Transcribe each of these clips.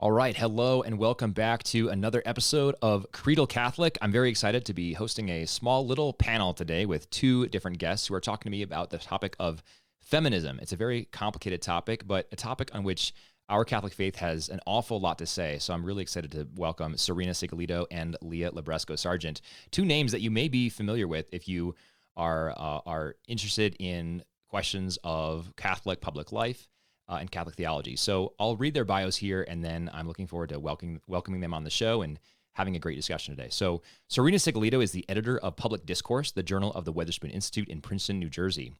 All right. Hello and welcome back to another episode of Creedal Catholic. I'm very excited to be hosting a small little panel today with two different guests who are talking to me about the topic of feminism. It's a very complicated topic, but a topic on which our Catholic faith has an awful lot to say. So I'm really excited to welcome Serena Sigillito and Leah Libresco Sargeant, two names that you may be familiar with if you are uh, are interested in questions of Catholic public life uh, and Catholic theology. So I'll read their bios here, and then I'm looking forward to welcoming welcoming them on the show and having a great discussion today. So Serena Sigillito is the editor of Public Discourse, the journal of the Witherspoon Institute in Princeton, New Jersey.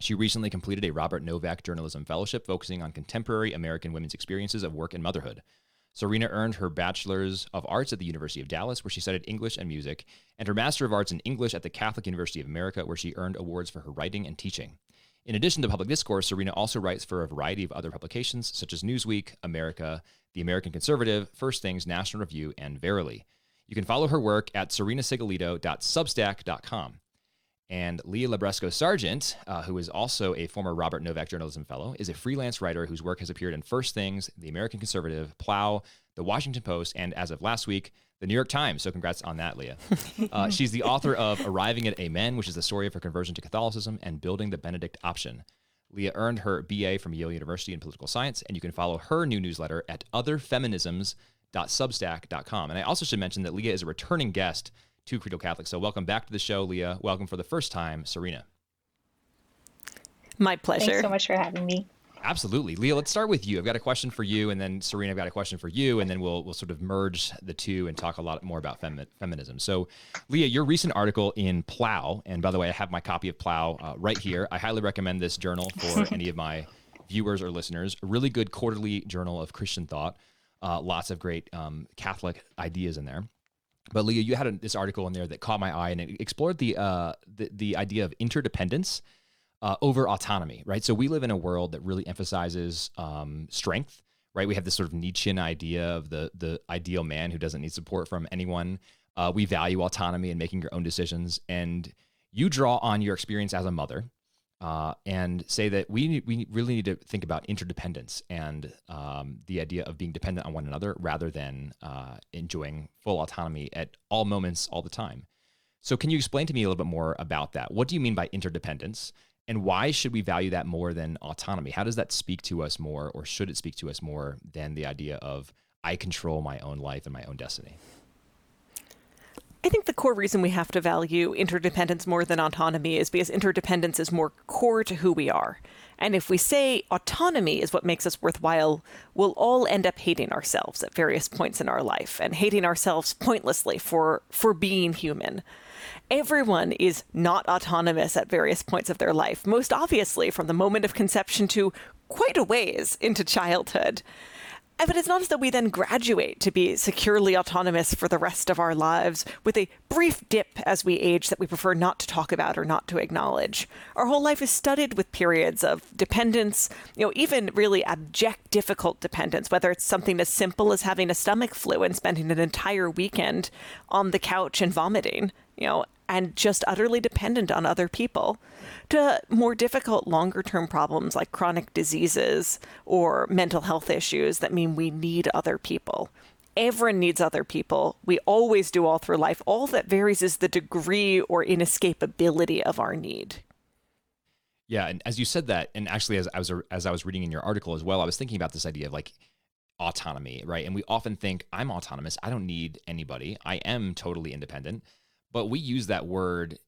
She recently completed a Robert Novak Journalism Fellowship focusing on contemporary American women's experiences of work and motherhood. Serena earned her Bachelor's of Arts at the University of Dallas, where she studied English and music, and her Master of Arts in English at the Catholic University of America, where she earned awards for her writing and teaching. In addition to public discourse, Serena also writes for a variety of other publications such as Newsweek, America, The American Conservative, First Things, National Review, and Verily. You can follow her work at serenasigillito.substack.com. And Leah Libresco Sargeant, uh, who is also a former Robert Novak Journalism Fellow, is a freelance writer whose work has appeared in First Things, The American Conservative, Plough, The Washington Post, and as of last week, The New York Times. So congrats on that, Leah. Uh, she's the author of Arriving at Amen, which is the story of her conversion to Catholicism, and Building the Benedict Option. Leah earned her BA from Yale University in political science, and you can follow her new newsletter at otherfeminisms.substack.com. And I also should mention that Leah is a returning guest to Creedal Catholic. So welcome back to the show, Leah. Welcome for the first time, Serena. My pleasure. Thanks so much for having me. Absolutely, Leah. Let's start with you. I've got a question for you, and then Serena, I've got a question for you, and then we'll we'll sort of merge the two and talk a lot more about femi- feminism. So, Leah, your recent article in Plough, and by the way, I have my copy of Plough uh, right here. I highly recommend this journal for any of my viewers or listeners. A really good quarterly journal of Christian thought. Uh, lots of great um, Catholic ideas in there. But Leah, you had a, this article in there that caught my eye, and it explored the uh, the, the idea of interdependence uh, over autonomy. Right. So we live in a world that really emphasizes um, strength. Right. We have this sort of Nietzschean idea of the the ideal man who doesn't need support from anyone. Uh, we value autonomy and making your own decisions, and you draw on your experience as a mother uh, and say that we we really need to think about interdependence and um, the idea of being dependent on one another rather than uh, enjoying full autonomy at all moments all the time. So, can you explain to me a little bit more about that? What do you mean by interdependence, and why should we value that more than autonomy? How does that speak to us more, or should it speak to us more than the idea of I control my own life and my own destiny? I think the core reason we have to value interdependence more than autonomy is because interdependence is more core to who we are. And if we say autonomy is what makes us worthwhile, we'll all end up hating ourselves at various points in our life and hating ourselves pointlessly for, for being human. Everyone is not autonomous at various points of their life, most obviously from the moment of conception to quite a ways into childhood. But it's not as though we then graduate to be securely autonomous for the rest of our lives with a brief dip as we age that we prefer not to talk about or not to acknowledge. Our whole life is studded with periods of dependence, you know, even really abject, difficult dependence, whether it's something as simple as having a stomach flu and spending an entire weekend on the couch and vomiting, you know, and just utterly dependent on other people, to more difficult longer term problems like chronic diseases or mental health issues that mean we need other people. Everyone needs other people. We always do all through life. All that varies is the degree or inescapability of our need. Yeah, and as you said that, and actually as I was as I was reading in your article as well, I was thinking about this idea of like autonomy, right? And we often think I'm autonomous. I don't need anybody. I am totally independent but we use that word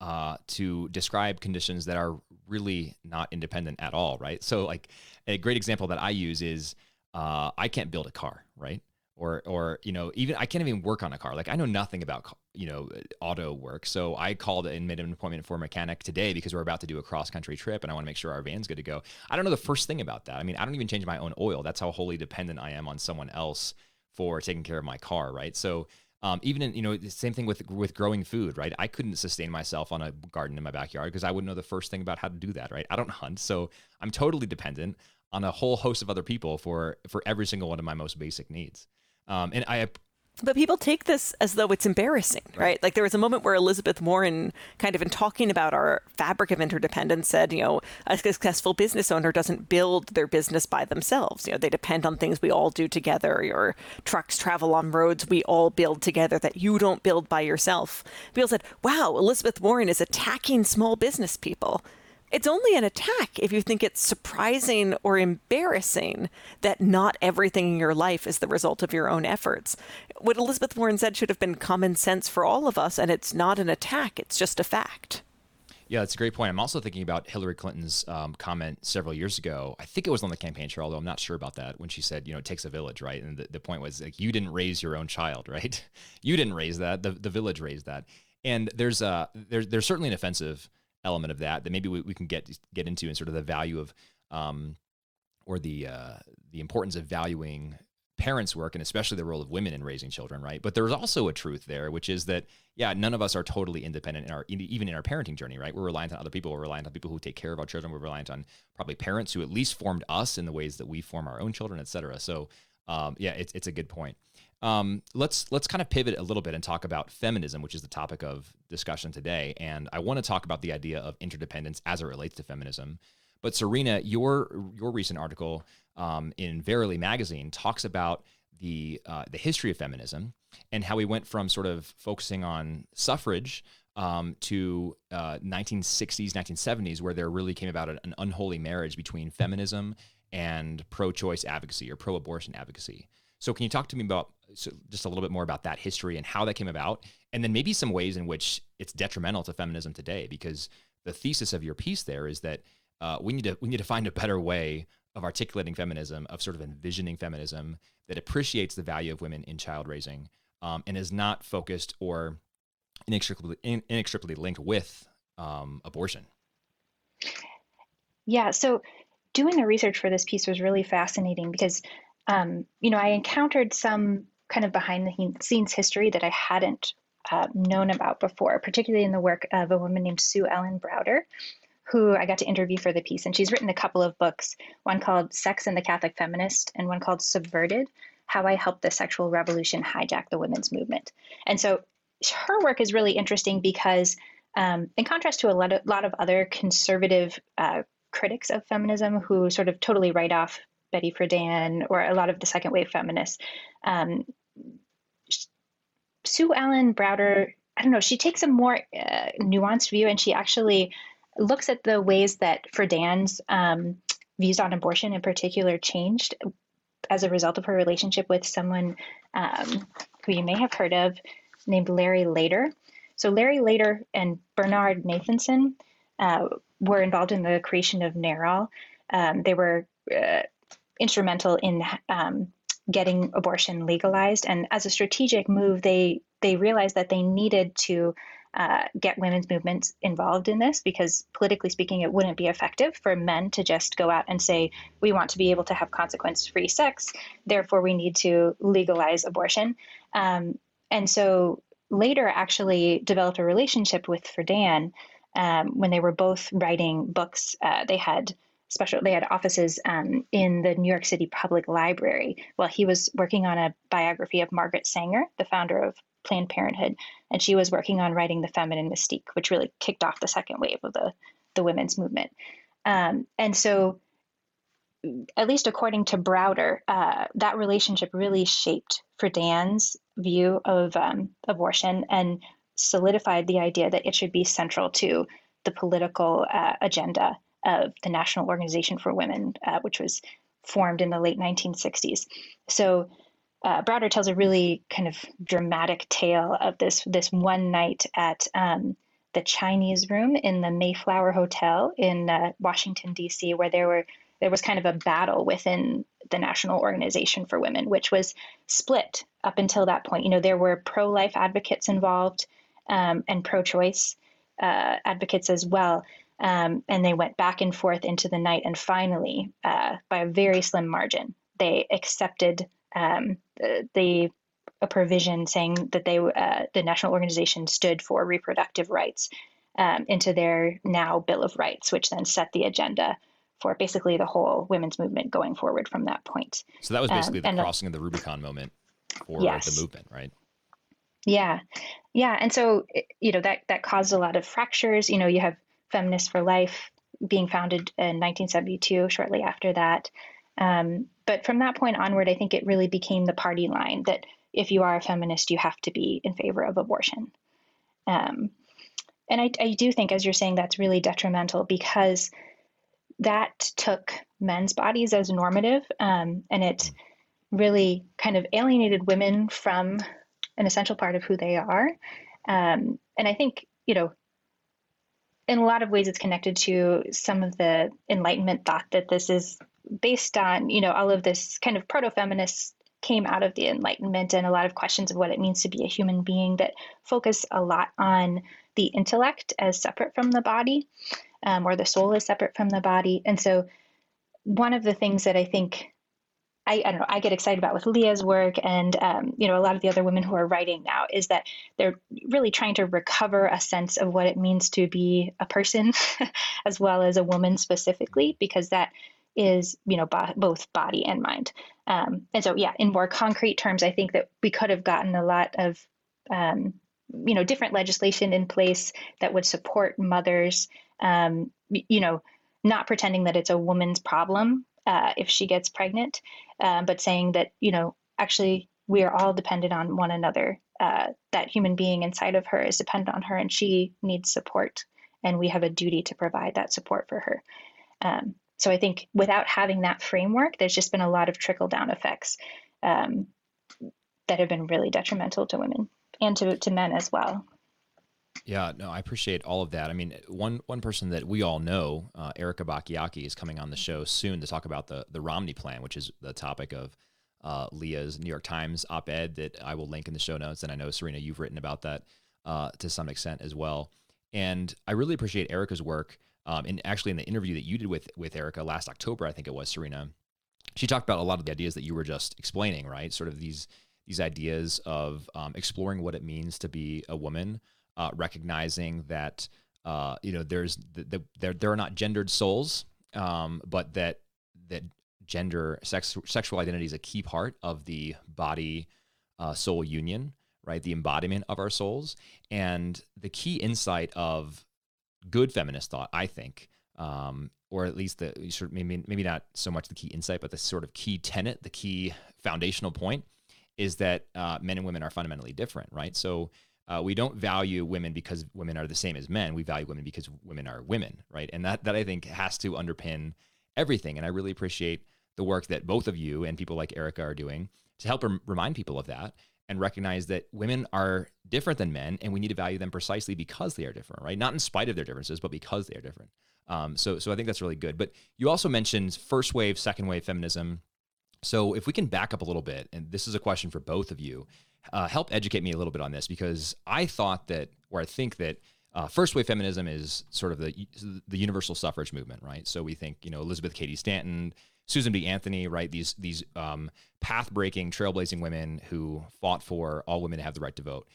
uh, to describe conditions that are really not independent at all, right? So, like a great example that I use is uh, I can't build a car, right? Or, or you know, even I can't even work on a car. Like I know nothing about you know auto work, so I called and made an appointment for a mechanic today because we're about to do a cross country trip, and I want to make sure our van's good to go. I don't know the first thing about that. I mean, I don't even change my own oil. That's how wholly dependent I am on someone else for taking care of my car, right? So um, even in you know the same thing with with growing food, right? I couldn't sustain myself on a garden in my backyard because I wouldn't know the first thing about how to do that, right? I don't hunt, so I'm totally dependent on a whole host of other people for for every single one of my most basic needs. Um, and I But people take this as though it's embarrassing, right? right? Like there was a moment where Elizabeth Warren, kind of in talking about our fabric of interdependence, said, you know, a successful business owner doesn't build their business by themselves. You know, they depend on things we all do together. Your trucks travel on roads we all build together that you don't build by yourself. People said, wow, Elizabeth Warren is attacking small business people. It's only an attack if you think it's surprising or embarrassing that not everything in your life is the result of your own efforts. What Elizabeth Warren said should have been common sense for all of us, and it's not an attack, it's just a fact. Yeah, that's a great point. I'm also thinking about Hillary Clinton's um, comment several years ago. I think it was on the campaign trail, although I'm not sure about that, when she said, you know, it takes a village, right? And the, the point was like, you didn't raise your own child, right? you didn't raise that. The, the village raised that. And there's a, there's, there's certainly an offensive element of that that maybe we, we can get get into and sort of the value of um, or the uh, the importance of valuing parents' work and especially the role of women in raising children, right? But there's also a truth there, which is that yeah, none of us are totally independent in our even in our parenting journey, right? We're reliant on other people. We're reliant on people who take care of our children. We're reliant on probably parents who at least formed us in the ways that we form our own children, et cetera. So um, yeah, it's it's a good point. Um, let's let's kind of pivot a little bit and talk about feminism, which is the topic of discussion today. And I want to talk about the idea of interdependence as it relates to feminism. But Serena, your your recent article um, in Verily magazine talks about the uh, the history of feminism and how we went from sort of focusing on suffrage um, to uh, 1960s, 1970s, where there really came about an unholy marriage between feminism and pro-choice advocacy or pro-abortion advocacy. So, can you talk to me about so just a little bit more about that history and how that came about, and then maybe some ways in which it's detrimental to feminism today? Because the thesis of your piece there is that uh, we need to we need to find a better way of articulating feminism, of sort of envisioning feminism that appreciates the value of women in child raising, um, and is not focused or inextricably inextricably linked with um, abortion. Yeah. So doing the research for this piece was really fascinating because um, you know, I encountered some kind of behind the scenes history that I hadn't uh, known about before, particularly in the work of a woman named Sue Ellen Browder, who I got to interview for the piece. And she's written a couple of books, one called Sex and the Catholic Feminist, and one called Subverted How I Helped the Sexual Revolution Hijack the Women's Movement. And so her work is really interesting because, um, in contrast to a lot of, lot of other conservative uh, critics of feminism who sort of totally write off Betty Friedan or a lot of the second wave feminists. Um, Sue Ellen Browder, I don't know, she takes a more uh, nuanced view and she actually looks at the ways that Friedan's um, views on abortion in particular changed as a result of her relationship with someone um, who you may have heard of named Larry Lader. So Larry Lader and Bernard Nathanson uh, were involved in the creation of NARAL. Um, they were uh, instrumental in um, getting abortion legalized. And as a strategic move, they they realized that they needed to uh, get women's movements involved in this because politically speaking, it wouldn't be effective for men to just go out and say we want to be able to have consequence-free sex, therefore we need to legalize abortion. Um, and so Lader, actually developed a relationship with Friedan um, when they were both writing books. Uh, they had special they had offices um, in the new york city public library while he was working on a biography of margaret sanger the founder of planned parenthood. And she was working on writing the feminine mystique which really kicked off the second wave of the, the women's movement. Um, and so at least according to browder uh, that relationship really shaped friedan's view of um, abortion and solidified the idea that it should be central to the political uh, agenda of the National Organization for Women, uh, which was formed in the late 1960s. So uh, Browder tells a really kind of dramatic tale of this this one night at um, the Chinese Room in the Mayflower Hotel in uh, Washington D.C., where there were there was kind of a battle within the National Organization for Women, which was split up until that point. You know, there were pro life advocates involved um, and pro choice uh, advocates as well. Um, and they went back and forth into the night. And finally, uh, by a very slim margin, they accepted um, the, the, a provision saying that they uh, the national organization stood for reproductive rights um, into their now Bill of Rights, which then set the agenda for basically the whole women's movement going forward from that point. So that was basically um, the crossing of the Rubicon moment. for Yes. the movement, right? Yeah, yeah, and so you know that that caused a lot of fractures. You know, you have Feminists for Life being founded in 1972, shortly after that. Um, but from that point onward, I think it really became the party line that if you are a feminist, you have to be in favor of abortion. Um, and I, I do think, as you're saying, that's really detrimental because that took men's bodies as normative, um, and it really kind of alienated women from an essential part of who they are. Um, and I think, you know, in a lot of ways, it's connected to some of the Enlightenment thought that this is based on, you know, all of this kind of proto feminists came out of the Enlightenment and a lot of questions of what it means to be a human being that focus a lot on the intellect as separate from the body, um, or the soul is separate from the body. And so, one of the things that I think I, I don't know, I get excited about with Leah's work and, um, you know, a lot of the other women who are writing now is that they're really trying to recover a sense of what it means to be a person as well as a woman specifically, because that is, you know, bo- both body and mind. Um, and so, yeah, in more concrete terms, I think that we could have gotten a lot of, um, you know, different legislation in place that would support mothers, um, you know, not pretending that it's a woman's problem uh, if she gets pregnant, um, but saying that, you know, actually we are all dependent on one another. Uh, that human being inside of her is dependent on her and she needs support. And we have a duty to provide that support for her. Um, so I think without having that framework, there's just been a lot of trickle down effects um, that have been really detrimental to women and to, to men as well. Yeah, no, I appreciate all of that. I mean, one one person that we all know, uh, Erika Bachiochi, is coming on the show soon to talk about the the Romney Plan, which is the topic of uh, Leah's New York Times op-ed that I will link in the show notes. And I know Serena, you've written about that uh, to some extent as well. And I really appreciate Erika's work. Um, and actually, in the interview that you did with with Erica last October, I think it was Serena, she talked about a lot of the ideas that you were just explaining, right? Sort of these these ideas of um, exploring what it means to be a woman, uh, recognizing that uh, you know there's the, the, there there are not gendered souls, um, but that that gender sex sexual identity is a key part of the body uh, soul union, right? The embodiment of our souls, and the key insight of good feminist thought, I think, um, or at least the sort of maybe maybe not so much the key insight, but the sort of key tenet, the key foundational point, is that uh, men and women are fundamentally different, right? So uh, we don't value women because women are the same as men. We value women because women are women, right? And that that I think has to underpin everything. And I really appreciate the work that both of you and people like Erika are doing to help rem- remind people of that and recognize that women are different than men and we need to value them precisely because they are different, right? Not in spite of their differences, but because they are different. Um, so, so I think that's really good. But you also mentioned first wave, second wave feminism. So if we can back up a little bit, and this is a question for both of you, uh, help educate me a little bit on this because I thought that, or I think that uh, first wave feminism is sort of the the universal suffrage movement, right? So we think, you know, Elizabeth Cady Stanton, Susan B. Anthony, right? These these um, path breaking, trailblazing women who fought for all women to have the right to vote.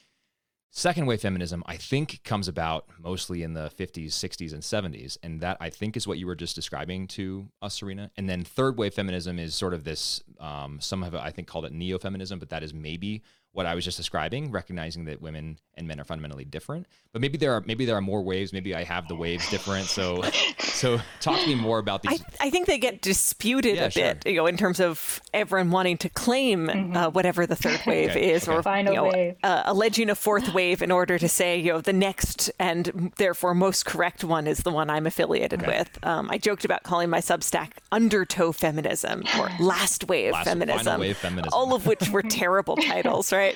Second wave feminism, I think, comes about mostly in the 50s, 60s, and 70s. And that, I think, is what you were just describing to us, Serena. And then third wave feminism is sort of this, um, some have, I think, called it neo feminism, but that is maybe what I was just describing, recognizing that women and men are fundamentally different. But maybe there are maybe there are more waves. Maybe I have the waves different. So, so talk to me more about these. I, I think they get disputed Yeah, a bit, you know, in terms of everyone wanting to claim uh, whatever the third wave Okay, is, okay. or Final you know, wave. Uh, alleging a fourth wave in order to say, you know, the next and therefore most correct one is the one I'm affiliated with. Um, I joked about calling my Substack undertow feminism or last wave Last- final feminism, wave feminism. all of which were terrible titles, right?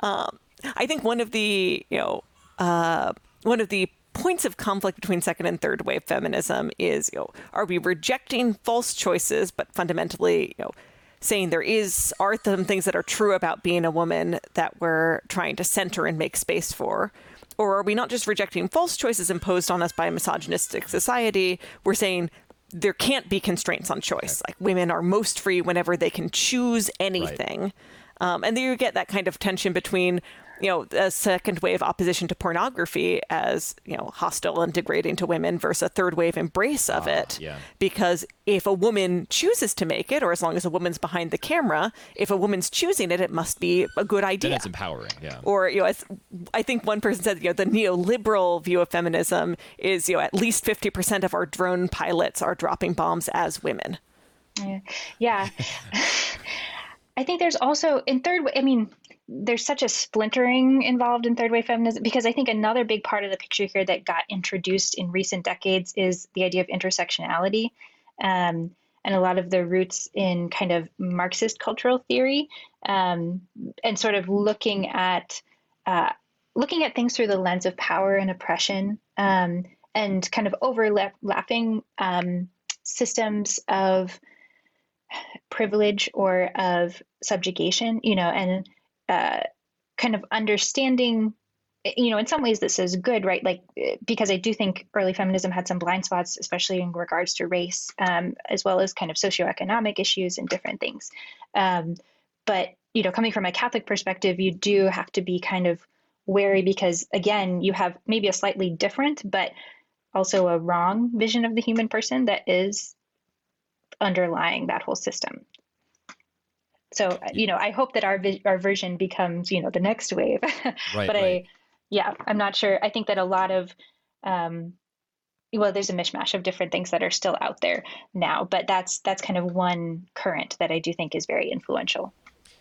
Um, I think one of the, you know, uh, one of the points of conflict between second and third wave feminism is, you know, are we rejecting false choices, but fundamentally, you know, saying there is are some things that are true about being a woman that we're trying to center and make space for? Or are we not just rejecting false choices imposed on us by a misogynistic society? We're saying there can't be constraints on choice. Like women are most free whenever they can choose anything. Um, and then you get that kind of tension between you know, a second wave opposition to pornography as, you know, hostile and degrading to women versus a third wave embrace of uh, it. Yeah. Because if a woman chooses to make it, or as long as a woman's behind the camera, if a woman's choosing it, it must be a good idea. Then it's empowering, yeah. Or, you know, I think one person said, you know, the neoliberal view of feminism is, you know, at least 50% of our drone pilots are dropping bombs as women. Yeah. yeah. I think there's also in third I mean, there's such a splintering involved in third wave feminism because I think another big part of the picture here that got introduced in recent decades is the idea of intersectionality. Um, and a lot of the roots in kind of Marxist cultural theory, um, and sort of looking at uh, looking at things through the lens of power and oppression, um, and kind of overlapping um, systems of privilege or of subjugation, you know, and uh, kind of understanding you know in some ways this is good right? Like because i do think early feminism had some blind spots especially in regards to race um, as well as kind of socioeconomic issues and different things. Um, but you know coming from a catholic perspective you do have to be kind of wary because again you have maybe a slightly different but also a wrong vision of the human person that is underlying that whole system so uh, you know, I hope that our our version becomes you know the next wave. Right, but right. I, yeah, I'm not sure. I think that a lot of um, well, there's a mishmash of different things that are still out there now, but that's that's kind of one current that I do think is very influential.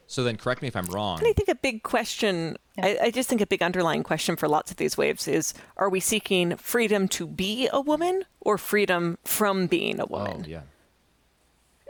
So then, correct me if I'm wrong. And I think a big question, yeah. I, I, just think a big underlying question for lots of these waves is: Are we seeking freedom to be a woman or freedom from being a woman? Oh, yeah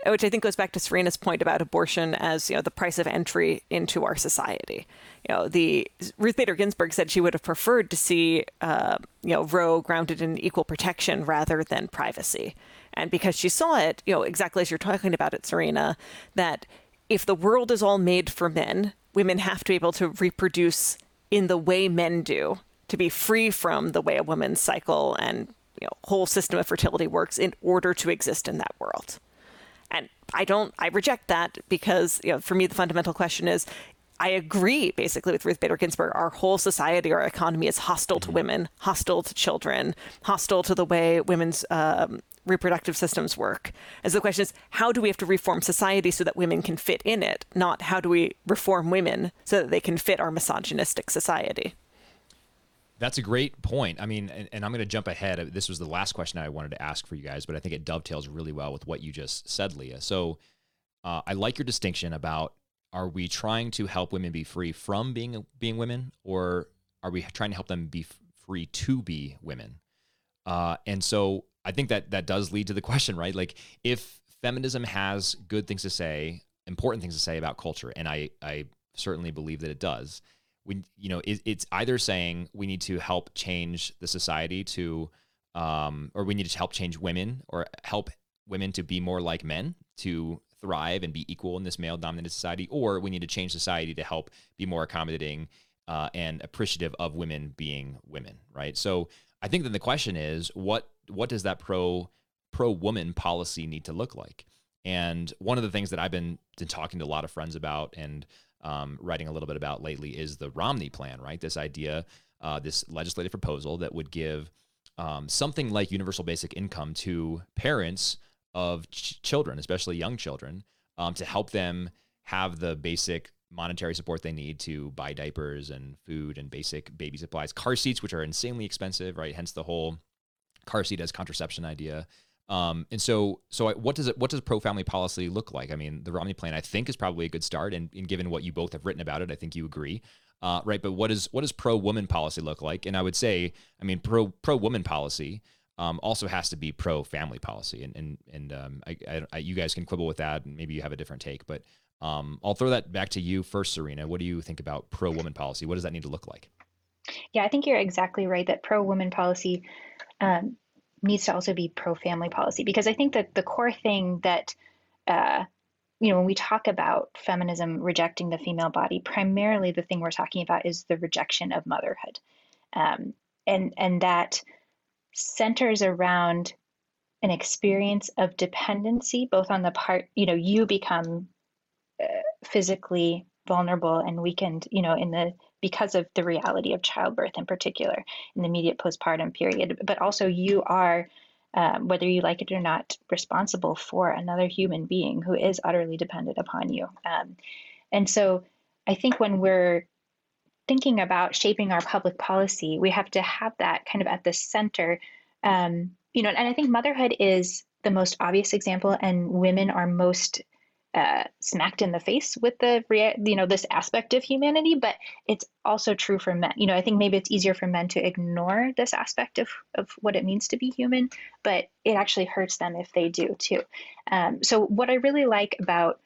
which I think goes back to Serena's point about abortion as you know the price of entry into our society. You know, the Ruth Bader Ginsburg said she would have preferred to see uh, you know Roe grounded in equal protection rather than privacy, and because she saw it, you know, exactly as you're talking about it, Serena, that if the world is all made for men, women have to be able to reproduce in the way men do, to be free from the way a woman's cycle and you know, whole system of fertility works in order to exist in that world. And I don't, I reject that because, you know, for me, the fundamental question is I agree basically with Ruth Bader Ginsburg. Our whole society, our economy is hostile to women, hostile to children, hostile to the way women's um, reproductive systems work. And so the question is, how do we have to reform society so that women can fit in it? Not how do we reform women so that they can fit our misogynistic society? That's a great point. I mean, and, and I'm going to jump ahead. This was the last question I wanted to ask for you guys, but I think it dovetails really well with what you just said, Leah. So uh, I like your distinction about are we trying to help women be free from being being women, or are we trying to help them be free to be women? Uh, and so I think that that does lead to the question, right? Like if feminism has good things to say, important things to say about culture, and I I certainly believe that it does we you know it, it's either saying we need to help change the society to um, or we need to help change women or help women to be more like men to thrive and be equal in this male dominated society or we need to change society to help be more accommodating uh, and appreciative of women being women right? So i think that the question is what what does that pro pro woman policy need to look like? And one of the things that i've been, been talking to a lot of friends about and um, writing a little bit about lately is the Romney plan, right? This idea, uh, this legislative proposal that would give um, something like universal basic income to parents of ch- children, especially young children, um, to help them have the basic monetary support they need to buy diapers and food and basic baby supplies, car seats, which are insanely expensive, right? Hence the whole car seat as contraception idea. Um, and so, so what does it, what does pro family policy look like? I mean, the Romney plan, I think, is probably a good start. And, and given what you both have written about it, I think you agree, uh, right? But what is what does pro woman policy look like? And I would say, I mean, pro pro woman policy um, also has to be pro family policy. And and and um, I, I, I, you guys can quibble with that, and maybe you have a different take. But um, I'll throw that back to you first, Serena. What do you think about pro woman policy? What does that need to look like? Yeah, I think you're exactly right that pro woman policy um, needs to also be pro family policy because I think that the core thing that uh, you know when we talk about feminism rejecting the female body, primarily the thing we're talking about is the rejection of motherhood, um, and and that centers around an experience of dependency, both on the part you know you become uh, physically vulnerable and weakened, you know, in the because of the reality of childbirth in particular in the immediate postpartum period. But also, you are, um, whether you like it or not, responsible for another human being who is utterly dependent upon you. Um, and so, I think when we're thinking about shaping our public policy, we have to have that kind of at the center. Um, you know, and I think motherhood is the most obvious example, and women are most uh, smacked in the face with the you know this aspect of humanity but it's also true for men you know i think maybe it's easier for men to ignore this aspect of, of what it means to be human but it actually hurts them if they do too. Um, so what i really like about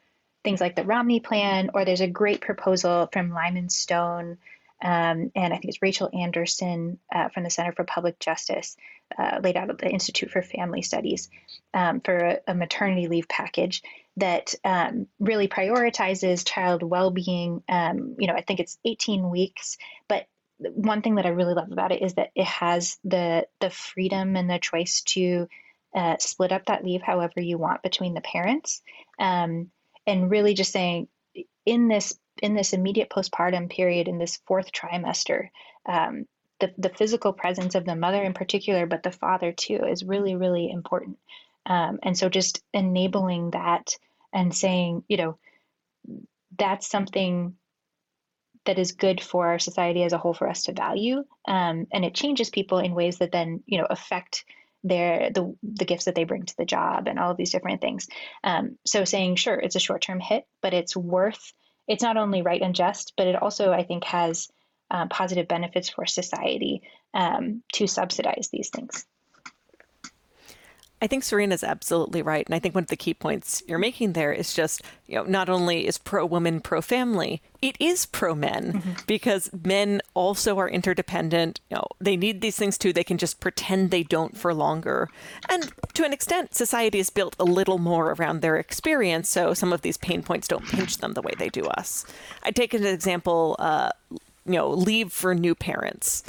things like the romney plan or there's a great proposal from lyman stone um, and I think it's Rachel Anderson uh, from the Center for Public Justice uh, laid out at the Institute for Family Studies um, for a, a, maternity leave package that um, really prioritizes child well-being. Um, you know, I think it's 18 weeks, but one thing that I really love about it is that it has the the freedom and the choice to uh, split up that leave however you want between the parents, um, and really just saying in this in this immediate postpartum period in this fourth trimester um, the, the physical presence of the mother in particular but the father too is really really important um, and so just enabling that and saying you know that's something that is good for our society as a whole for us to value um, and it changes people in ways that then you know affect their the the gifts that they bring to the job and all of these different things um, so saying sure it's a short-term hit but it's worth it's not only right and just, but it also, I think, has uh, positive benefits for society um, to subsidize these things. I think Serena's absolutely right. And I think one of the key points you're making there is just, you know, not only is pro woman, pro family, it is pro men mm-hmm. because men also are interdependent. You know, they need these things too. They can just pretend they don't for longer. And to an extent, society is built a little more around their experience. So some of these pain points don't pinch them the way they do us. I take an example, uh, you know, leave for new parents.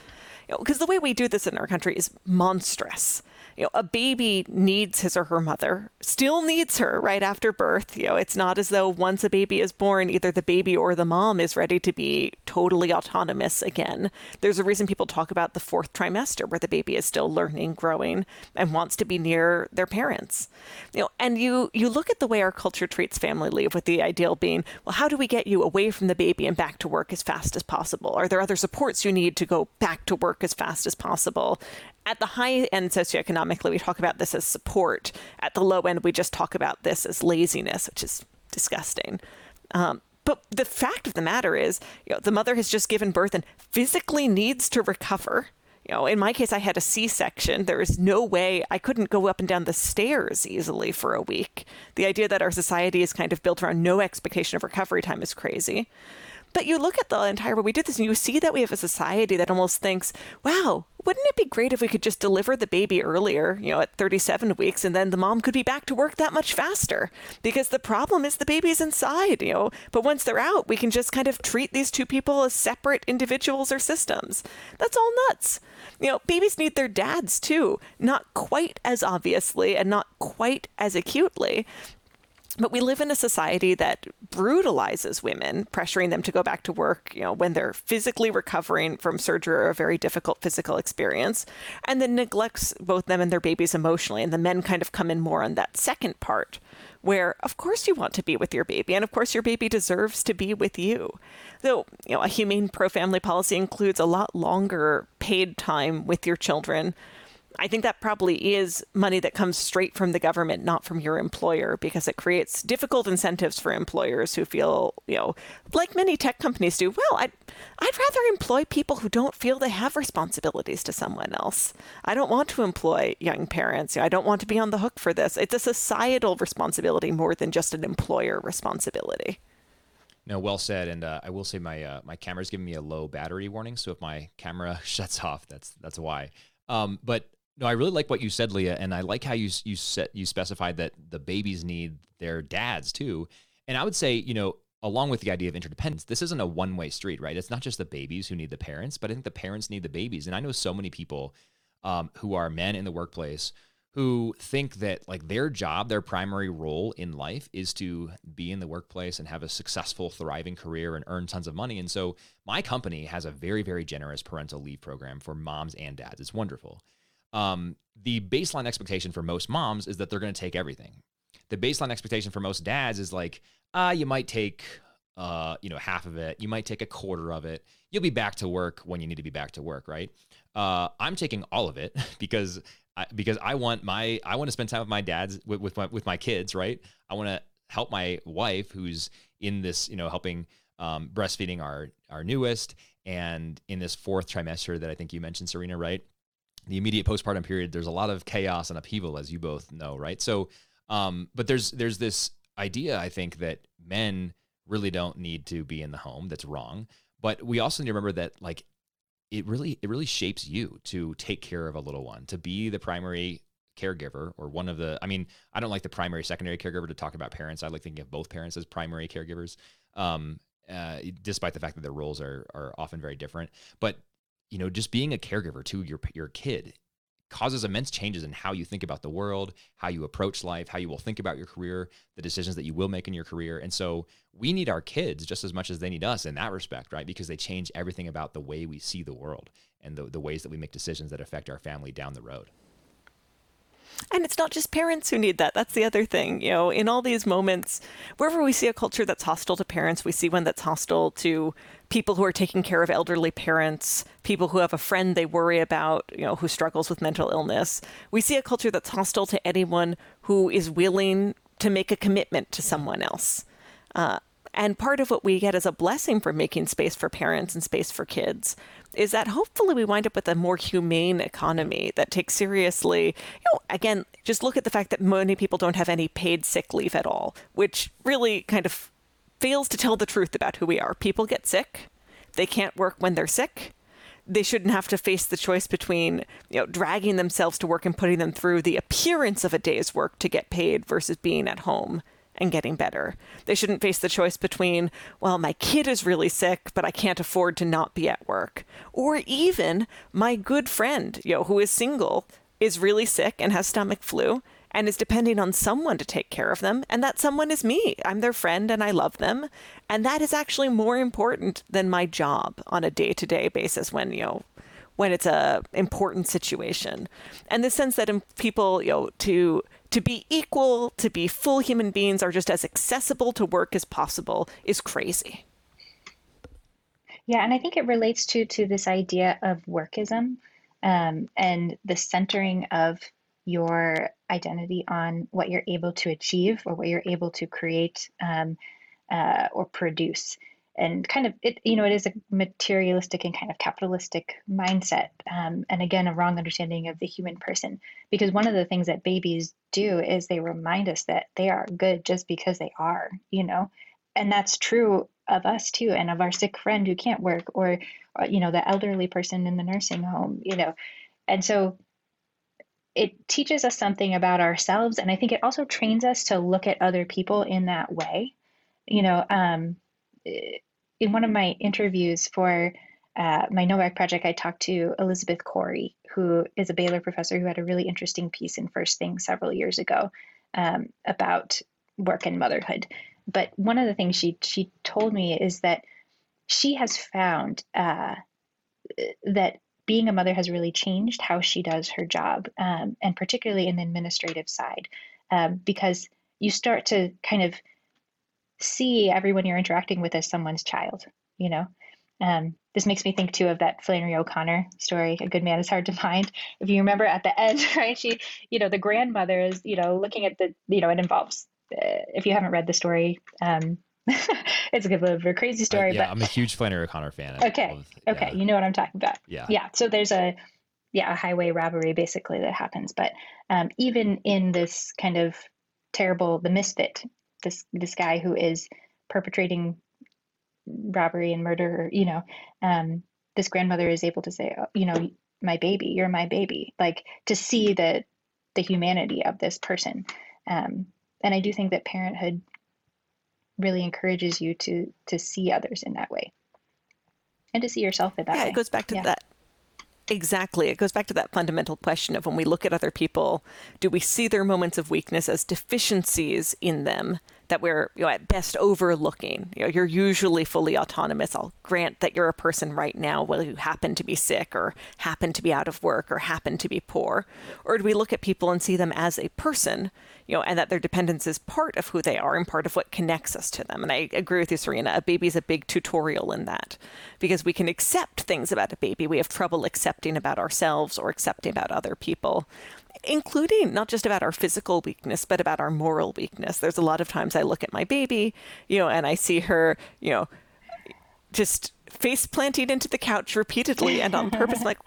Because you know, the way we do this in our country is monstrous you know, a baby needs his or her mother, still needs her right after birth. You know, it's not as though once a baby is born, either the baby or the mom is ready to be totally autonomous again. There's a reason people talk about the fourth trimester where the baby is still learning, growing, and wants to be near their parents. You know, and you you look at the way our culture treats family leave with the ideal being, well, how do we get you away from the baby and back to work as fast as possible? Are there other supports you need to go back to work as fast as possible? at the high end socioeconomically, we talk about this as support. At the low end, we just talk about this as laziness, which is disgusting. Um, but the fact of the matter is, you know, the mother has just given birth and physically needs to recover. You know, in my case, I had a C-section. There is no way I couldn't go up and down the stairs easily for a week. The idea that our society is kind of built around no expectation of recovery time is crazy. But you look at the entire way we do this and you see that we have a society that almost thinks, wow, wouldn't it be great if we could just deliver the baby earlier, you know, at 37 weeks, and then the mom could be back to work that much faster? Because the problem is the baby's inside, you know, but once they're out, we can just kind of treat these two people as separate individuals or systems. That's all nuts. You know, babies need their dads too, not quite as obviously and not quite as acutely, but we live in a society that brutalizes women, pressuring them to go back to work, you know, when they're physically recovering from surgery or a very difficult physical experience, and then neglects both them and their babies emotionally. And the men kind of come in more on that second part, where of course you want to be with your baby, and of course your baby deserves to be with you. Though, you know, a humane pro-family policy includes a lot longer paid time with your children I think that probably is money that comes straight from the government, not from your employer, because it creates difficult incentives for employers who feel, you know, like many tech companies do. Well, I'd, I'd rather employ people who don't feel they have responsibilities to someone else. I don't want to employ young parents. I don't want to be on the hook for this. It's a societal responsibility more than just an employer responsibility. No, well said. And uh, I will say my uh, my camera's giving me a low battery warning, so if my camera shuts off, that's that's why. Um, but no, I really like what you said, Leah, and I like how you you set you specified that the babies need their dads too. And I would say, you know, along with the idea of interdependence, this isn't a one way street, right? It's not just the babies who need the parents, but I think the parents need the babies. And I know so many people um, who are men in the workplace who think that like their job, their primary role in life is to be in the workplace and have a successful, thriving career and earn tons of money. And so my company has a very, very generous parental leave program for moms and dads. It's wonderful. Um, the baseline expectation for most moms is that they're going to take everything. The baseline expectation for most dads is like, uh, you might take, uh, you know, half of it. You might take a quarter of it. You'll be back to work when you need to be back to work, right? Uh, I'm taking all of it because I, because I want my I want to spend time with my dad's with, with my with my kids, right? I want to help my wife who's in this, you know, helping um, breastfeeding our our newest and in this fourth trimester that I think you mentioned, Serena, right? The immediate postpartum period, there's a lot of chaos and upheaval, as you both know, right? So, um, but there's there's this idea I think that men really don't need to be in the home. That's wrong. But we also need to remember that like it really it really shapes you to take care of a little one, to be the primary caregiver or one of the I mean, I don't like the primary secondary caregiver to talk about parents. I like thinking of both parents as primary caregivers. Um, uh, despite the fact that their roles are are often very different. But you know, just being a caregiver to your your kid causes immense changes in how you think about the world, how you approach life, how you will think about your career, the decisions that you will make in your career. And so we need our kids just as much as they need us in that respect, right? Because they change everything about the way we see the world and the, the ways that we make decisions that affect our family down the road. And it's not just parents who need that. That's the other thing. You know, in all these moments, wherever we see a culture that's hostile to parents, we see one that's hostile to people who are taking care of elderly parents, people who have a friend they worry about, you know, who struggles with mental illness. We see a culture that's hostile to anyone who is willing to make a commitment to someone else. Uh, and part of what we get as a blessing for making space for parents and space for kids is that hopefully we wind up with a more humane economy that takes seriously, you know, again, just look at the fact that many people don't have any paid sick leave at all, which really kind of fails to tell the truth about who we are. People get sick. They can't work when they're sick. They shouldn't have to face the choice between, you know, dragging themselves to work and putting them through the appearance of a day's work to get paid versus being at home and getting better. They shouldn't face the choice between, well, my kid is really sick, but I can't afford to not be at work. Or even my good friend, you know, who is single, is really sick and has stomach flu and is depending on someone to take care of them. And that someone is me. I'm their friend and I love them. And that is actually more important than my job on a day to day basis when, you know, when it's a important situation. And the sense that people, you know, to to be equal, to be full human beings are just as accessible to work as possible is crazy. Yeah, and I think it relates to to this idea of workism um, and the centering of your identity on what you're able to achieve or what you're able to create um, uh, or produce and kind of it you know it is a materialistic and kind of capitalistic mindset um, and again a wrong understanding of the human person. Because one of the things that babies do is they remind us that they are good just because they are you know? And that's true of us too and of our sick friend who can't work or, or you know the elderly person in the nursing home you know? And so it teaches us something about ourselves and i think it also trains us to look at other people in that way you know? Um, in one of my interviews for uh, my Novak project, I talked to Elizabeth Corey, who is a Baylor professor who had a really interesting piece in First Thing several years ago um, about work and motherhood. But one of the things she she told me is that she has found uh, that being a mother has really changed how she does her job, um, and particularly in the administrative side, um, because you start to kind of see everyone you're interacting with as someone's child. You know, um, this makes me think too of that Flannery O'Connor story. A good man is hard to find. If you remember at the end, right? She, you know, the grandmother is, you know, looking at the, you know, it involves. Uh, if you haven't read the story, um, it's a bit of a crazy story. Uh, yeah, but, I'm a huge Flannery O'Connor fan. Okay, of, yeah. okay, you know what I'm talking about. Yeah, yeah. So there's a yeah a highway robbery basically that happens, but um, even in this kind of terrible the misfit, this this guy who is perpetrating robbery and murder, you know, um, this grandmother is able to say, oh, you know, my baby, you're my baby, like to see the the humanity of this person. Um, and I do think that parenthood really encourages you to to see others in that way and to see yourself in that yeah, way. it goes back to yeah. Exactly. It goes back to that fundamental question of when we look at other people, do we see their moments of weakness as deficiencies in them that we're you know, at best overlooking? You know, you're usually fully autonomous. I'll grant that you're a person right now, whether you happen to be sick or happen to be out of work or happen to be poor. Or do we look at people and see them as a person you know, and that their dependence is part of who they are and part of what connects us to them. And I agree with you, Serena. A baby is a big tutorial in that because we can accept things about a baby. We have trouble accepting about ourselves or accepting about other people, including not just about our physical weakness, but about our moral weakness. There's a lot of times I look at my baby, you know, and I see her, you know, just face planting into the couch repeatedly and on purpose, like,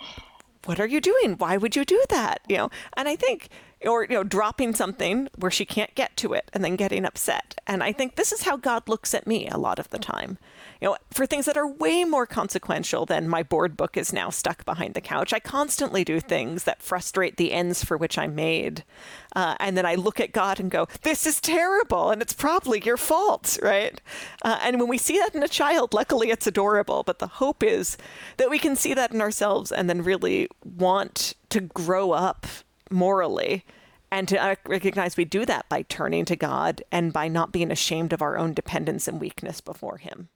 what are you doing? Why would you do that? You know, and I think or you know dropping something where she can't get to it and then getting upset. And i think this is how god looks at me a lot of the time. You know for things that are way more consequential than my board book is now stuck behind the couch i constantly do things that frustrate the ends for which i'm made. Uh, and then i look at god and go this is terrible and it's probably your fault right? Uh, and when we see that in a child luckily it's adorable. But the hope is that we can see that in ourselves and then really want to grow up morally and to uh, recognize we do that by turning to God and by not being ashamed of our own dependence and weakness before Him.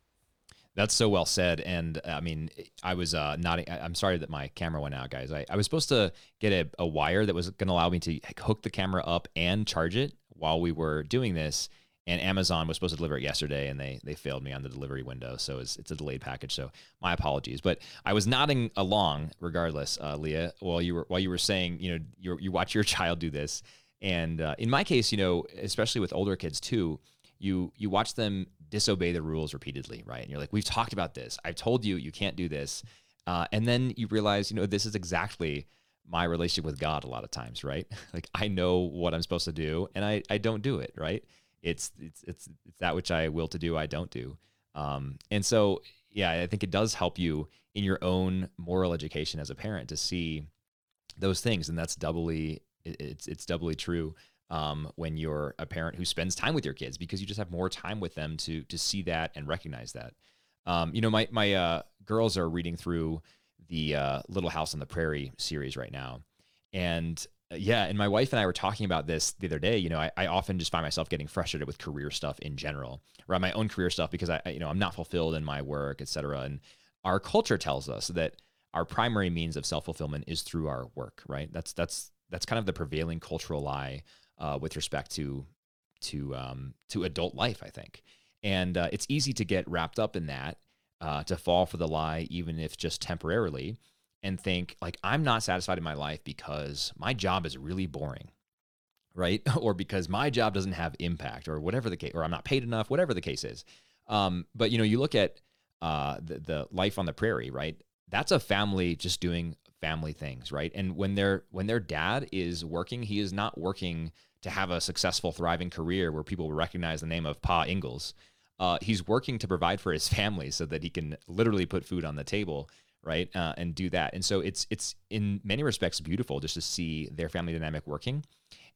That's so well said. And I mean, I was uh, nodding. I'm sorry that my camera went out, guys. I, I was supposed to get a, a wire that was going to allow me to hook the camera up and charge it while we were doing this and Amazon was supposed to deliver it yesterday, and they they failed me on the delivery window, so it's, it's a delayed package. So my apologies, but I was nodding along regardless, uh, Leah, while you were while you were saying, you know, you you watch your child do this, and uh, in my case, you know, especially with older kids too, you you watch them disobey the rules repeatedly, right? And you're like, we've talked about this, I've told you you can't do this, uh, and then you realize, you know, this is exactly my relationship with God a lot of times, right? like I know what I'm supposed to do, and I I don't do it, right? It's it's it's it's that which I will to do I don't do. Um, and so yeah, I think it does help you in your own moral education as a parent to see those things, and that's doubly it's it's doubly true um, when you're a parent who spends time with your kids because you just have more time with them to to see that and recognize that. Um, you know, my my uh, girls are reading through the uh, Little House on the Prairie series right now, and yeah, and my wife and I were talking about this the other day. You know, I, I often just find myself getting frustrated with career stuff in general, around my own career stuff because I, you know, I'm not fulfilled in my work, et cetera. And our culture tells us that our primary means of self fulfillment is through our work, right? That's that's that's kind of the prevailing cultural lie uh, with respect to to um, to adult life, I think. And uh, it's easy to get wrapped up in that, uh, to fall for the lie, even if just temporarily and think like I'm not satisfied in my life because my job is really boring, right? or because my job doesn't have impact, or whatever the case, or I'm not paid enough, whatever the case is. Um, but you know, you look at uh, the the life on the prairie, right? That's a family just doing family things, right? And when their when their dad is working, he is not working to have a successful, thriving career where people recognize the name of Pa Ingalls. Uh, he's working to provide for his family so that he can literally put food on the table right? Uh, and do that. And so it's it's in many respects beautiful just to see their family dynamic working.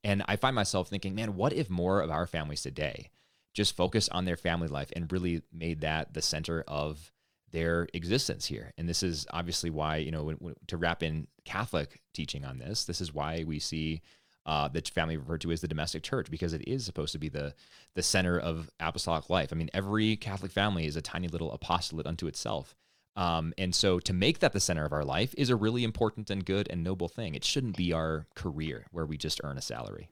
And I find myself thinking, man, what if more of our families today just focus on their family life and really made that the center of their existence here? And this is obviously why you know when, when, to wrap in Catholic teaching on this. This is why we see. Uh, the family referred to as the domestic church because it is supposed to be the the center of apostolic life. I mean, every Catholic family is a tiny little apostolate unto itself, um, and so to make that the center of our life is a really important and good and noble thing. It shouldn't be our career where we just earn a salary.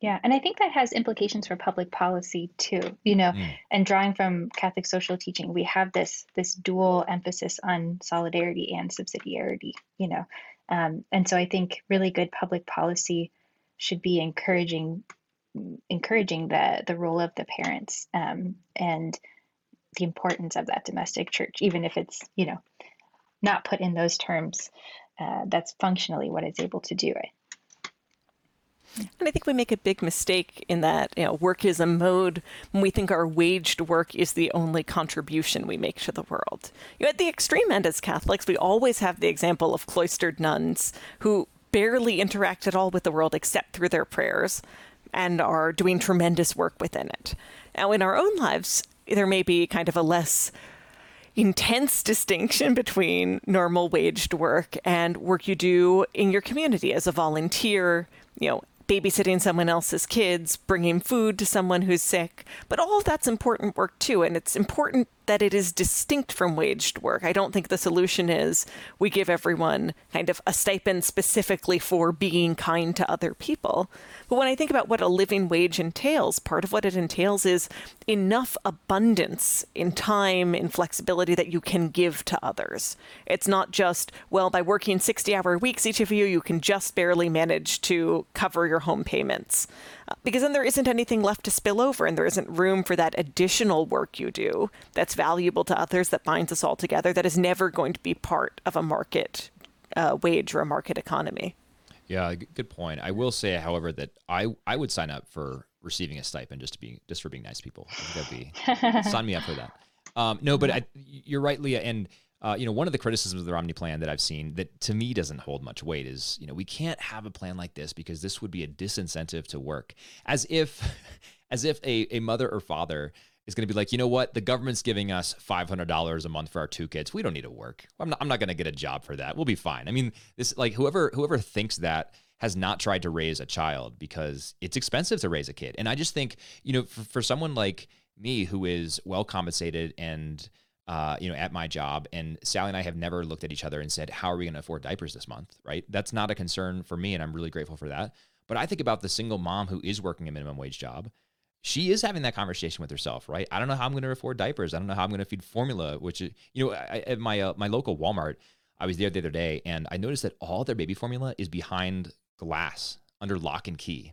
Yeah, and I think that has implications for public policy too. You know, mm. and drawing from Catholic social teaching, we have this this dual emphasis on solidarity and subsidiarity. You know, um, and so I think really good public policy should be encouraging encouraging the the role of the parents um, and the importance of that domestic church, even if it's, you know, not put in those terms. Uh, that's functionally what it's able to do. Right? And I think we make a big mistake in that you know, work is a mode when we think our waged work is the only contribution we make to the world. You know, at the extreme end, as Catholics, we always have the example of cloistered nuns who barely interact at all with the world except through their prayers and are doing tremendous work within it. Now, in our own lives, there may be kind of a less intense distinction between normal waged work and work you do in your community as a volunteer, you know, babysitting someone else's kids, bringing food to someone who's sick. But all of that's important work too. And it's important that it is distinct from waged work. I don't think the solution is we give everyone kind of a stipend specifically for being kind to other people. But when I think about what a living wage entails, part of what it entails is enough abundance in time, in flexibility that you can give to others. It's not just, well, by working 60 hour weeks, each of you, you can just barely manage to cover your home payments because then there isn't anything left to spill over and there isn't room for that additional work you do that's valuable to others that binds us all together that is never going to be part of a market uh, wage or a market economy. Yeah, good point. I will say, however, that I I would sign up for receiving a stipend just to be just for being nice people. That'd be sign me up for that. Um, no, but I, you're right, Leah, and uh, you know, one of the criticisms of the Romney plan that I've seen that to me doesn't hold much weight is, you know, we can't have a plan like this because this would be a disincentive to work. As if, as if a, a mother or father is going to be like, you know what, the government's giving us $500 a month for our two kids. We don't need to work. I'm not, I'm not going to get a job for that. We'll be fine. I mean, this like whoever whoever thinks that has not tried to raise a child because it's expensive to raise a kid. And I just think, you know, for, for someone like me who is well compensated and uh, you know, at my job. And Sally and I have never looked at each other and said, "How are we going to afford diapers this month?" Right? That's not a concern for me, and I'm really grateful for that. But I think about the single mom who is working a minimum wage job. She is having that conversation with herself, right? I don't know how I'm going to afford diapers. I don't know how I'm going to feed formula. Which you know, I, at my uh, my local Walmart, I was there the other day, and I noticed that all their baby formula is behind glass under lock and key.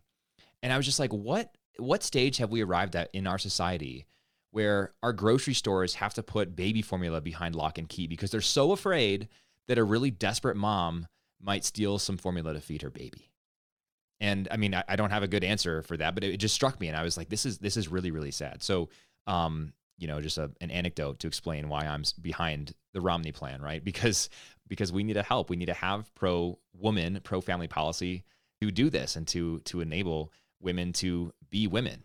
And I was just like, what what stage have we arrived at in our society where our grocery stores have to put baby formula behind lock and key because they're so afraid that a really desperate mom might steal some formula to feed her baby. And I mean, I, I don't have a good answer for that, but it, it, just struck me, and I was like, "This is this is really really sad." So, um, you know, just a, an anecdote to explain why I'm behind the Romney plan, right? Because because we need to help. We need to have pro woman, pro family policy to do this and to to enable women to be women,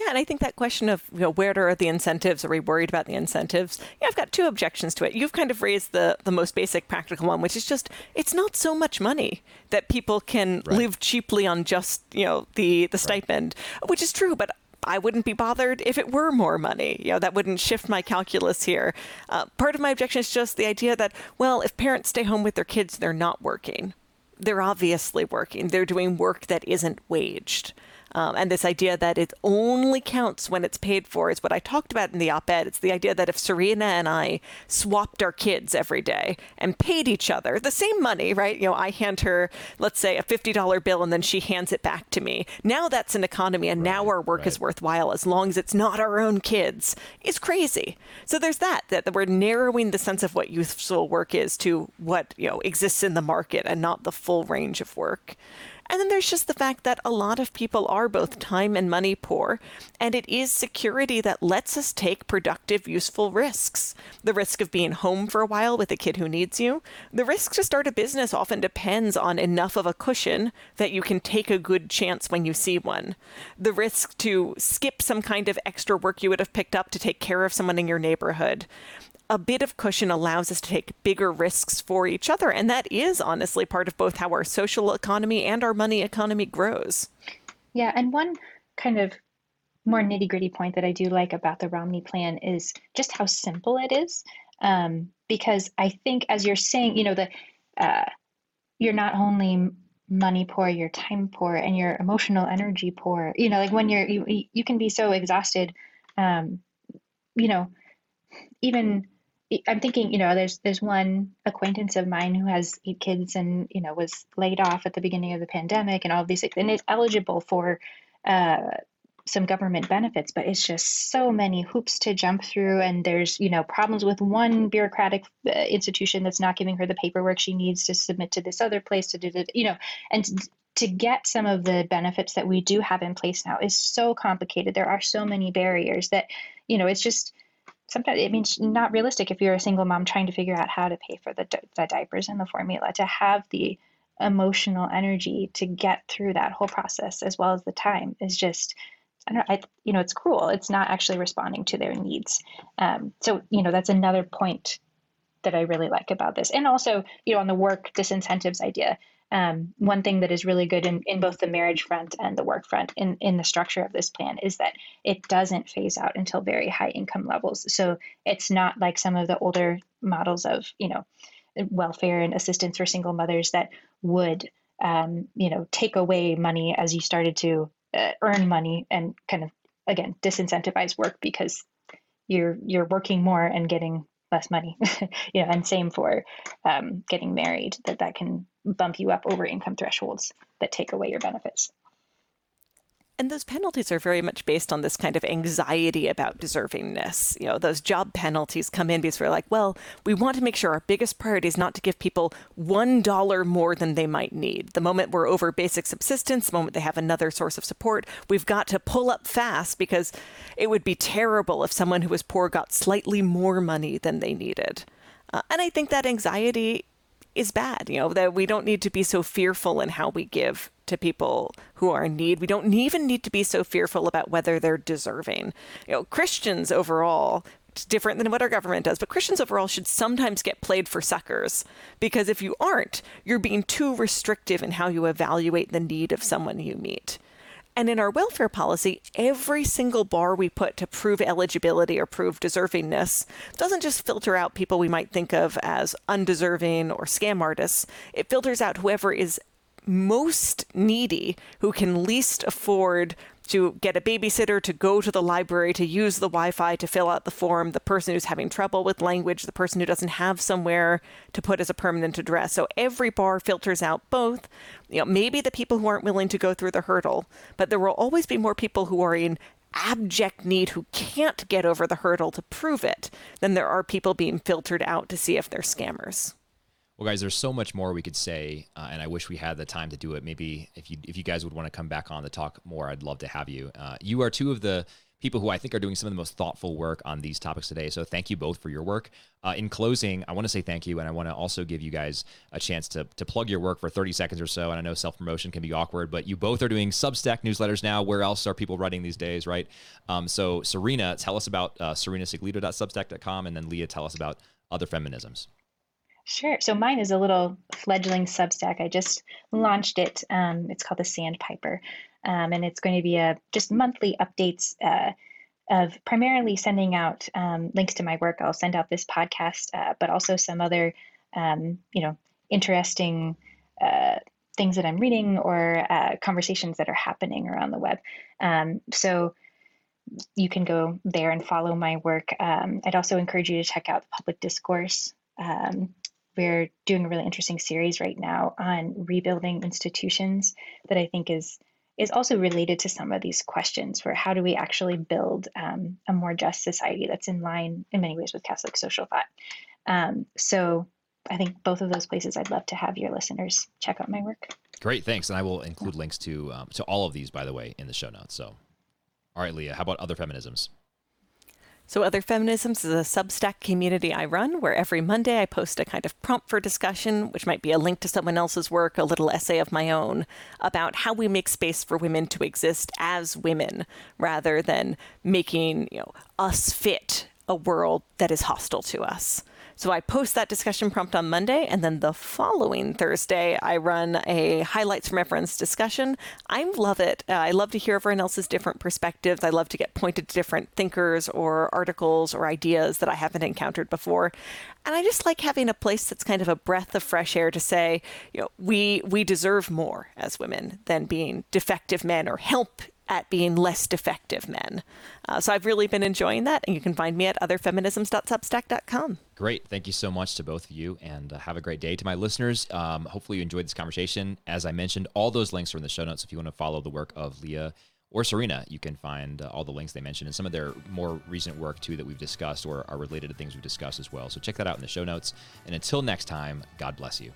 yeah, and I think that question of you know where are the incentives? Are we worried about the incentives? Yeah, I've got two objections to it. You've kind of raised the the most basic practical one, which is just it's not so much money that people can right. live cheaply on just you know the the stipend, right. which is true, but. I wouldn't be bothered if it were more money. You know, that wouldn't shift my calculus here. Uh, part of my objection is just the idea that, well, if parents stay home with their kids, they're not working. They're obviously working. They're doing work that isn't waged. Um, and this idea that it only counts when it's paid for is what I talked about in the op ed. It's the idea that if Serena and I swapped our kids every day and paid each other the same money, right? You know, I hand her, let's say, a $50 bill and then she hands it back to me. Now that's an economy and right, now our work right. is worthwhile as long as it's not our own kids. It's crazy. So there's that, that we're narrowing the sense of what useful work is to what, you know, exists in the market and not the full range of work. And then there's just the fact that a lot of people are both time and money poor, and it is security that lets us take productive, useful risks. The risk of being home for a while with a kid who needs you. The risk to start a business often depends on enough of a cushion that you can take a good chance when you see one. The risk to skip some kind of extra work you would have picked up to take care of someone in your neighborhood a bit of cushion allows us to take bigger risks for each other. And that is honestly part of both how our social economy and our money economy grows. Yeah. And one kind of more nitty gritty point that I do like about the Romney plan is just how simple it is. Um, because I think, as you're saying, you know, the uh, you're not only money poor, you're time poor, and you're emotional energy poor. You know, like when you're you you can be so exhausted. Um, you know, even I'm thinking, you know, there's there's one acquaintance of mine who has eight kids and you know was laid off at the beginning of the pandemic and all these things, and is eligible for uh, some government benefits, but it's just so many hoops to jump through, and there's you know problems with one bureaucratic uh, institution that's not giving her the paperwork she needs to submit to this other place to do the you know, and to get some of the benefits that we do have in place now is so complicated. There are so many barriers that you know it's just sometimes it means not realistic if you're a single mom trying to figure out how to pay for the, the diapers and the formula to have the emotional energy to get through that whole process as well as the time is just I don't know, I, you know, it's cruel. It's not actually responding to their needs. Um, so, you know, that's another point that I really like about this. And also, you know, on the work disincentives idea, um, one thing that is really good in, in both the marriage front and the work front in, in the structure of this plan is that it doesn't phase out until very high income levels. So it's not like some of the older models of, you know, welfare and assistance for single mothers that would, um, you know, take away money as you started to uh, earn money and kind of, again, disincentivize work because you're you're working more and getting less money you know and same for um, getting married that that can bump you up over income thresholds that take away your benefits and those penalties are very much based on this kind of anxiety about deservingness. You know, those job penalties come in because we're like, well, we want to make sure our biggest priority is not to give people $1 more than they might need. The moment we're over basic subsistence, the moment they have another source of support, we've got to pull up fast because it would be terrible if someone who was poor got slightly more money than they needed. Uh, and I think that anxiety is bad. You know, that we don't need to be so fearful in how we give to people who are in need. We don't even need to be so fearful about whether they're deserving. You know, Christians overall, it's different than what our government does, but Christians overall should sometimes get played for suckers because if you aren't, you're being too restrictive in how you evaluate the need of someone you meet. And in our welfare policy, every single bar we put to prove eligibility or prove deservingness doesn't just filter out people we might think of as undeserving or scam artists. It filters out whoever is most needy, who can least afford to get a babysitter, to go to the library, to use the Wi Fi, to fill out the form, the person who's having trouble with language, the person who doesn't have somewhere to put as a permanent address. So every bar filters out both, you know, maybe the people who aren't willing to go through the hurdle, but there will always be more people who are in abject need who can't get over the hurdle to prove it than there are people being filtered out to see if they're scammers. Well, guys, there's so much more we could say, uh, and I wish we had the time to do it. Maybe if you if you guys would want to come back on to talk more, I'd love to have you. Uh, you are two of the people who I think are doing some of the most thoughtful work on these topics today. So thank you both for your work. Uh, in closing, I want to say thank you, and I want to also give you guys a chance to to plug your work for 30 seconds or so. And I know self promotion can be awkward, but you both are doing Substack newsletters now. Where else are people writing these days, right? Um, so Serena, tell us about uh, serenasigillito.substack.com, and then Leah, tell us about other feminisms. Sure. So mine is a little fledgling Substack. I just launched it. Um, it's called the Sandpiper, um, and it's going to be a just monthly updates uh, of primarily sending out um, links to my work. I'll send out this podcast, uh, but also some other, um, you know, interesting uh, things that I'm reading or uh, conversations that are happening around the web. Um, so you can go there and follow my work. Um, I'd also encourage you to check out the public discourse. Um, we're doing a really interesting series right now on rebuilding institutions that I think is is also related to some of these questions for how do we actually build um, a more just society that's in line in many ways with Catholic social thought. Um, so I think both of those places I'd love to have your listeners check out my work. Great, thanks, and I will include links to um, to all of these, by the way, in the show notes. So, all right, Leah, how about other feminisms? So, Other Feminisms is a Substack community I run where every Monday I post a kind of prompt for discussion, which might be a link to someone else's work, a little essay of my own, about how we make space for women to exist as women rather than making you know, us fit a world that is hostile to us. So I post that discussion prompt on Monday, and then the following Thursday, I run a highlights from everyone's discussion. I love it. Uh, I love to hear everyone else's different perspectives. I love to get pointed to different thinkers or articles or ideas that I haven't encountered before. And I just like having a place that's kind of a breath of fresh air to say, you know, we we deserve more as women than being defective men or help at being less defective men. Uh, so I've really been enjoying that, and you can find me at otherfeminisms.substack.com. Great. Thank you so much to both of you, and uh, have a great day. To my listeners, um, hopefully you enjoyed this conversation. As I mentioned, all those links are in the show notes if you want to follow the work of Leah or Serena. You can find uh, all the links they mentioned and some of their more recent work, too, that we've discussed or are related to things we've discussed as well. So check that out in the show notes. And until next time, God bless you.